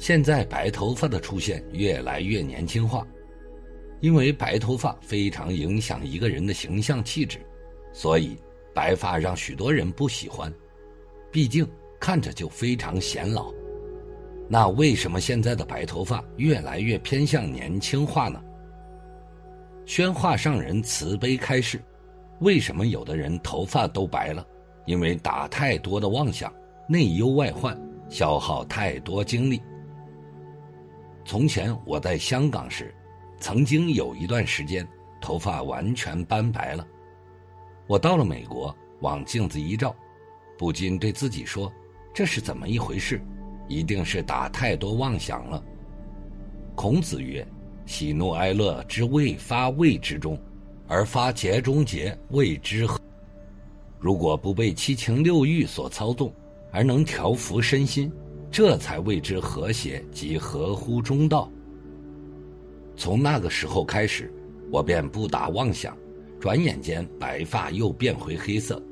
现在白头发的出现越来越年轻化，因为白头发非常影响一个人的形象气质，所以白发让许多人不喜欢，毕竟看着就非常显老。那为什么现在的白头发越来越偏向年轻化呢？宣化上人慈悲开示：为什么有的人头发都白了？因为打太多的妄想，内忧外患，消耗太多精力。从前我在香港时，曾经有一段时间头发完全斑白了。我到了美国，往镜子一照，不禁对自己说：“这是怎么一回事？一定是打太多妄想了。”孔子曰：“喜怒哀乐之未发谓之中，而发节中节谓之和。”如果不被七情六欲所操纵，而能调服身心。这才为之和谐及合乎中道。从那个时候开始，我便不打妄想，转眼间白发又变回黑色。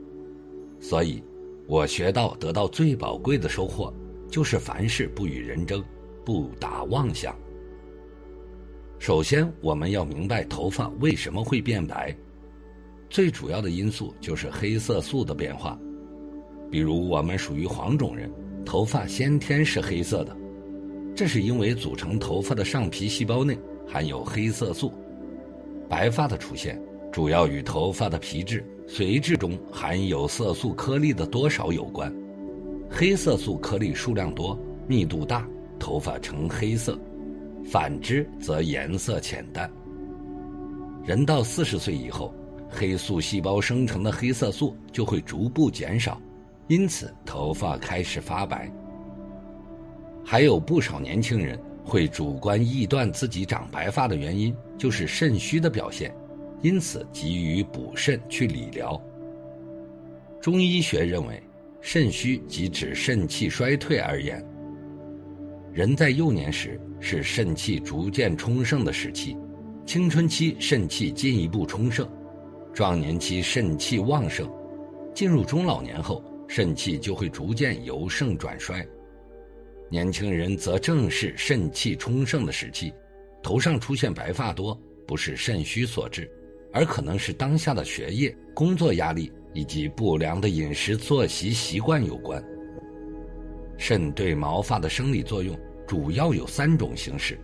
所以，我学到得到最宝贵的收获，就是凡事不与人争，不打妄想。首先，我们要明白头发为什么会变白，最主要的因素就是黑色素的变化。比如，我们属于黄种人。头发先天是黑色的，这是因为组成头发的上皮细胞内含有黑色素。白发的出现主要与头发的皮质、髓质中含有色素颗粒的多少有关。黑色素颗粒数量多、密度大，头发呈黑色；反之则颜色浅淡。人到四十岁以后，黑素细胞生成的黑色素就会逐步减少。因此，头发开始发白。还有不少年轻人会主观臆断自己长白发的原因就是肾虚的表现，因此急于补肾去理疗。中医学认为，肾虚即指肾气衰退而言。人在幼年时是肾气逐渐充盛的时期，青春期肾气进一步充盛，壮年期肾气旺盛，进入中老年后。肾气就会逐渐由盛转衰，年轻人则正是肾气充盛的时期，头上出现白发多，不是肾虚所致，而可能是当下的学业、工作压力以及不良的饮食作息习惯有关。肾对毛发的生理作用主要有三种形式：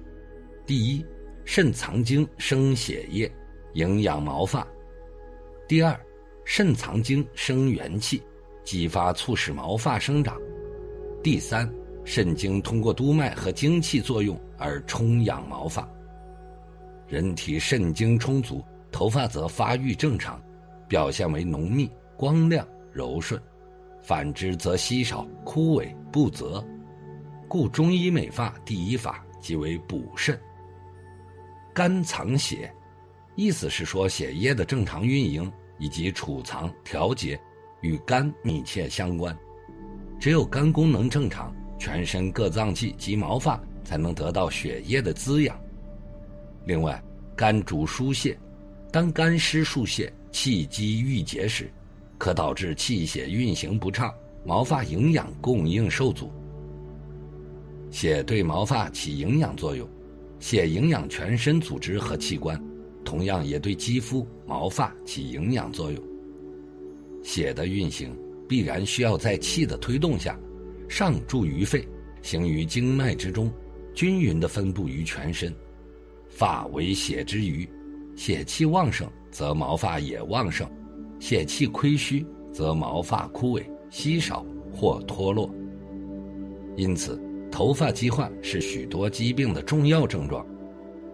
第一，肾藏精生血液，营养毛发；第二，肾藏精生元气。激发促使毛发生长。第三，肾经通过督脉和精气作用而充养毛发。人体肾精充足，头发则发育正常，表现为浓密、光亮、柔顺；反之则稀少、枯萎、不泽。故中医美发第一法即为补肾。肝藏血，意思是说血液的正常运营以及储藏调节。与肝密切相关，只有肝功能正常，全身各脏器及毛发才能得到血液的滋养。另外，肝主疏泄，当肝湿疏泄、气机郁结时，可导致气血运行不畅，毛发营养供应受阻。血对毛发起营养作用，血营养全身组织和器官，同样也对肌肤、毛发起营养作用。血的运行必然需要在气的推动下，上注于肺，行于经脉之中，均匀的分布于全身。发为血之余，血气旺盛则毛发也旺盛，血气亏虚则毛发枯萎、稀少或脱落。因此，头发疾患是许多疾病的重要症状，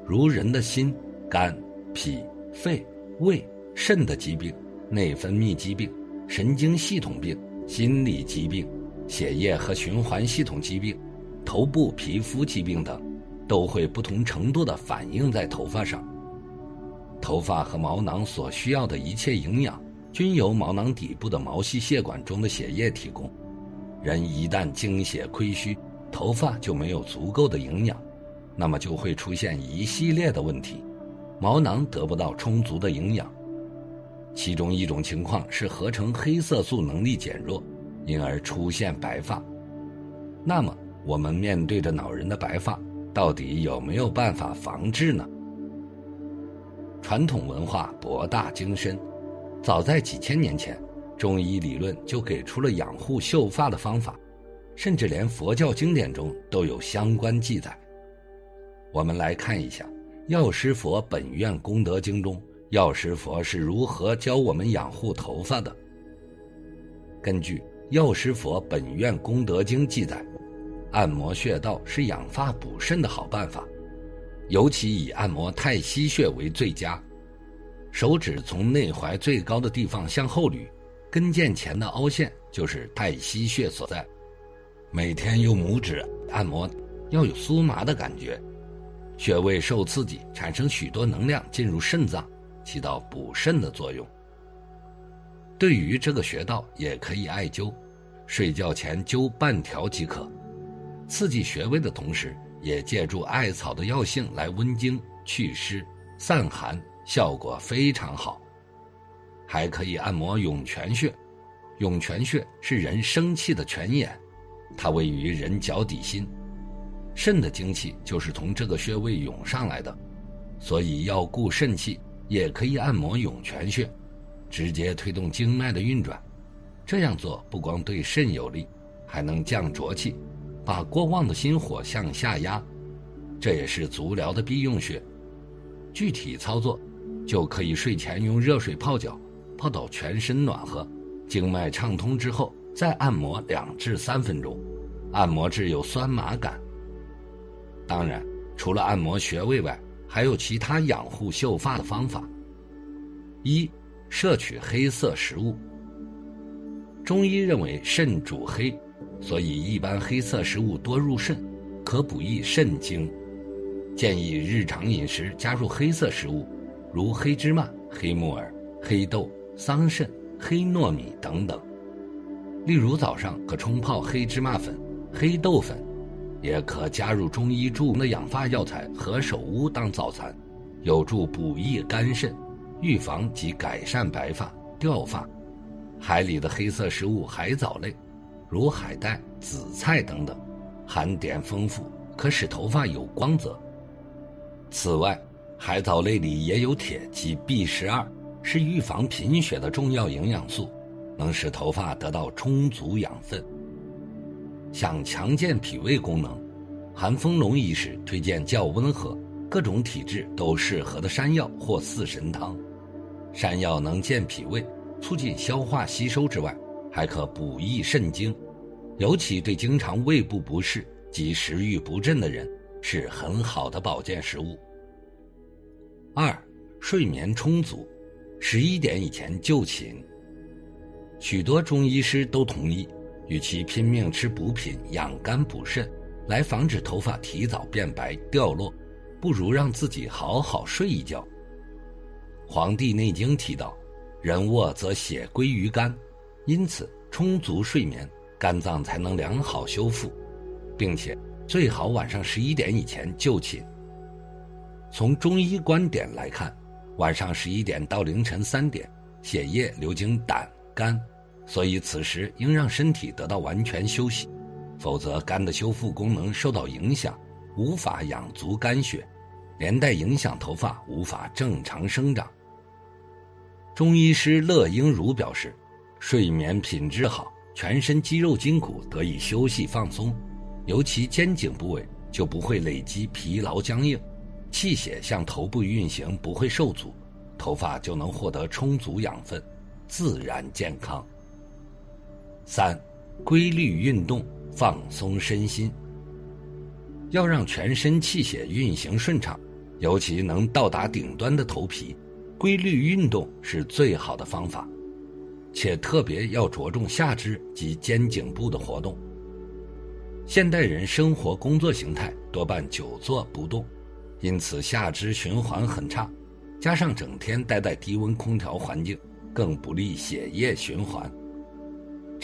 如人的心、肝、脾、肺、胃、肾的疾病，内分泌疾病。神经系统病、心理疾病、血液和循环系统疾病、头部皮肤疾病等，都会不同程度的反映在头发上。头发和毛囊所需要的一切营养，均由毛囊底部的毛细血管中的血液提供。人一旦精血亏虚，头发就没有足够的营养，那么就会出现一系列的问题。毛囊得不到充足的营养，其中一种情况是合成黑色素能力减弱。因而出现白发，那么我们面对着恼人的白发，到底有没有办法防治呢？传统文化博大精深，早在几千年前，中医理论就给出了养护秀发的方法，甚至连佛教经典中都有相关记载。我们来看一下《药师佛本愿功德经》中，药师佛是如何教我们养护头发的。根据药师佛本愿功德经记载，按摩穴道是养发补肾的好办法，尤其以按摩太溪穴为最佳。手指从内踝最高的地方向后捋，跟腱前的凹陷就是太溪穴所在。每天用拇指按摩，要有酥麻的感觉，穴位受刺激，产生许多能量进入肾脏，起到补肾的作用。对于这个穴道，也可以艾灸，睡觉前灸半条即可。刺激穴位的同时，也借助艾草的药性来温经、祛湿、散寒，效果非常好。还可以按摩涌泉穴，涌泉穴是人生气的泉眼，它位于人脚底心，肾的精气就是从这个穴位涌上来的，所以要固肾气，也可以按摩涌泉穴。直接推动经脉的运转，这样做不光对肾有利，还能降浊气，把过旺的心火向下压。这也是足疗的必用穴。具体操作，就可以睡前用热水泡脚，泡到全身暖和，经脉畅通之后，再按摩两至三分钟，按摩至有酸麻感。当然，除了按摩穴位外，还有其他养护秀发的方法。一摄取黑色食物。中医认为肾主黑，所以一般黑色食物多入肾，可补益肾精。建议日常饮食加入黑色食物，如黑芝麻、黑木耳、黑豆、桑葚、黑糯米等等。例如早上可冲泡黑芝麻粉、黑豆粉，也可加入中医著名的养发药材何首乌当早餐，有助补益肝肾。预防及改善白发、掉发，海里的黑色食物海藻类，如海带、紫菜等等，含碘丰富，可使头发有光泽。此外，海藻类里也有铁及 B 十二，是预防贫血的重要营养素，能使头发得到充足养分。想强健脾胃功能，韩风龙医师推荐较温和、各种体质都适合的山药或四神汤。山药能健脾胃，促进消化吸收之外，还可补益肾精，尤其对经常胃部不适及食欲不振的人，是很好的保健食物。二，睡眠充足，十一点以前就寝。许多中医师都同意，与其拼命吃补品养肝补肾，来防止头发提早变白掉落，不如让自己好好睡一觉。《黄帝内经》提到，人卧则血归于肝，因此充足睡眠，肝脏才能良好修复，并且最好晚上十一点以前就寝。从中医观点来看，晚上十一点到凌晨三点，血液流经胆肝，所以此时应让身体得到完全休息，否则肝的修复功能受到影响，无法养足肝血，连带影响头发无法正常生长。中医师乐英如表示，睡眠品质好，全身肌肉筋骨得以休息放松，尤其肩颈部位就不会累积疲劳僵硬，气血向头部运行不会受阻，头发就能获得充足养分，自然健康。三，规律运动，放松身心。要让全身气血运行顺畅，尤其能到达顶端的头皮。规律运动是最好的方法，且特别要着重下肢及肩颈部的活动。现代人生活工作形态多半久坐不动，因此下肢循环很差，加上整天待在低温空调环境，更不利血液循环。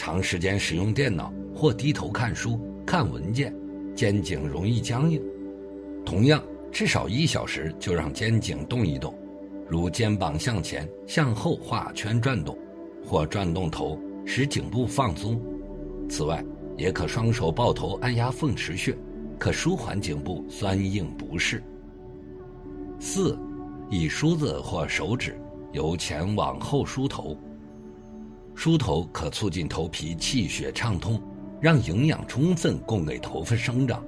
长时间使用电脑或低头看书、看文件，肩颈容易僵硬。同样，至少一小时就让肩颈动一动，如肩膀向前、向后画圈转动，或转动头使颈部放松。此外，也可双手抱头按压凤池穴，可舒缓颈部酸硬不适。四，以梳子或手指由前往后梳头。梳头可促进头皮气血畅通，让营养充分供给头发生长。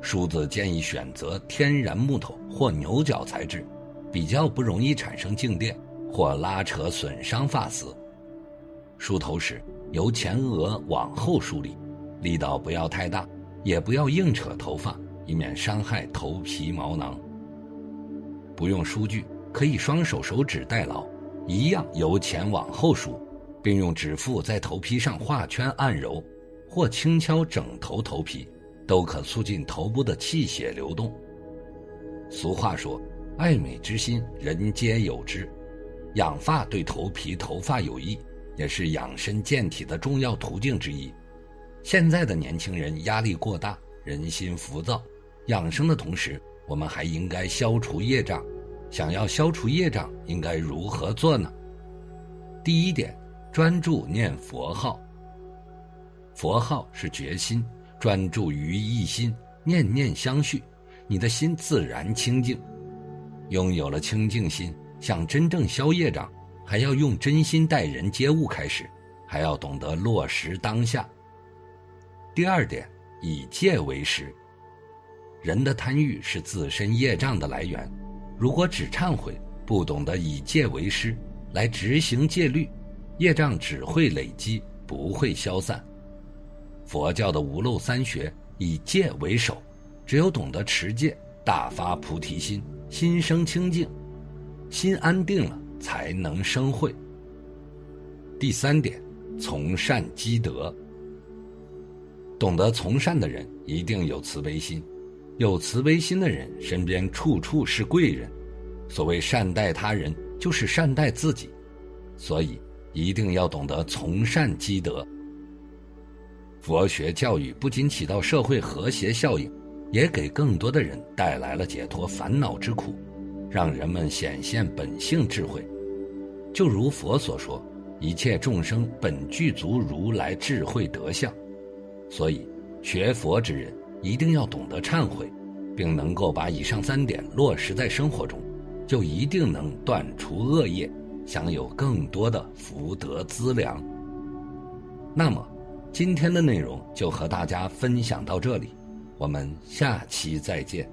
梳子建议选择天然木头或牛角材质，比较不容易产生静电或拉扯损伤发丝。梳头时由前额往后梳理，力道不要太大，也不要硬扯头发，以免伤害头皮毛囊。不用梳具，可以双手手指代劳，一样由前往后梳。并用指腹在头皮上画圈按揉，或轻敲整头头皮，都可促进头部的气血流动。俗话说：“爱美之心，人皆有之。”养发对头皮头发有益，也是养身健体的重要途径之一。现在的年轻人压力过大，人心浮躁，养生的同时，我们还应该消除业障。想要消除业障，应该如何做呢？第一点。专注念佛号。佛号是决心，专注于一心，念念相续，你的心自然清净。拥有了清净心，想真正消业障，还要用真心待人接物开始，还要懂得落实当下。第二点，以戒为师。人的贪欲是自身业障的来源，如果只忏悔，不懂得以戒为师，来执行戒律。业障只会累积，不会消散。佛教的无漏三学以戒为首，只有懂得持戒，大发菩提心，心生清净，心安定了，才能生慧。第三点，从善积德。懂得从善的人一定有慈悲心，有慈悲心的人身边处处是贵人。所谓善待他人，就是善待自己，所以。一定要懂得从善积德。佛学教育不仅起到社会和谐效应，也给更多的人带来了解脱烦恼之苦，让人们显现本性智慧。就如佛所说：“一切众生本具足如来智慧德相。”所以，学佛之人一定要懂得忏悔，并能够把以上三点落实在生活中，就一定能断除恶业。享有更多的福德资粮。那么，今天的内容就和大家分享到这里，我们下期再见。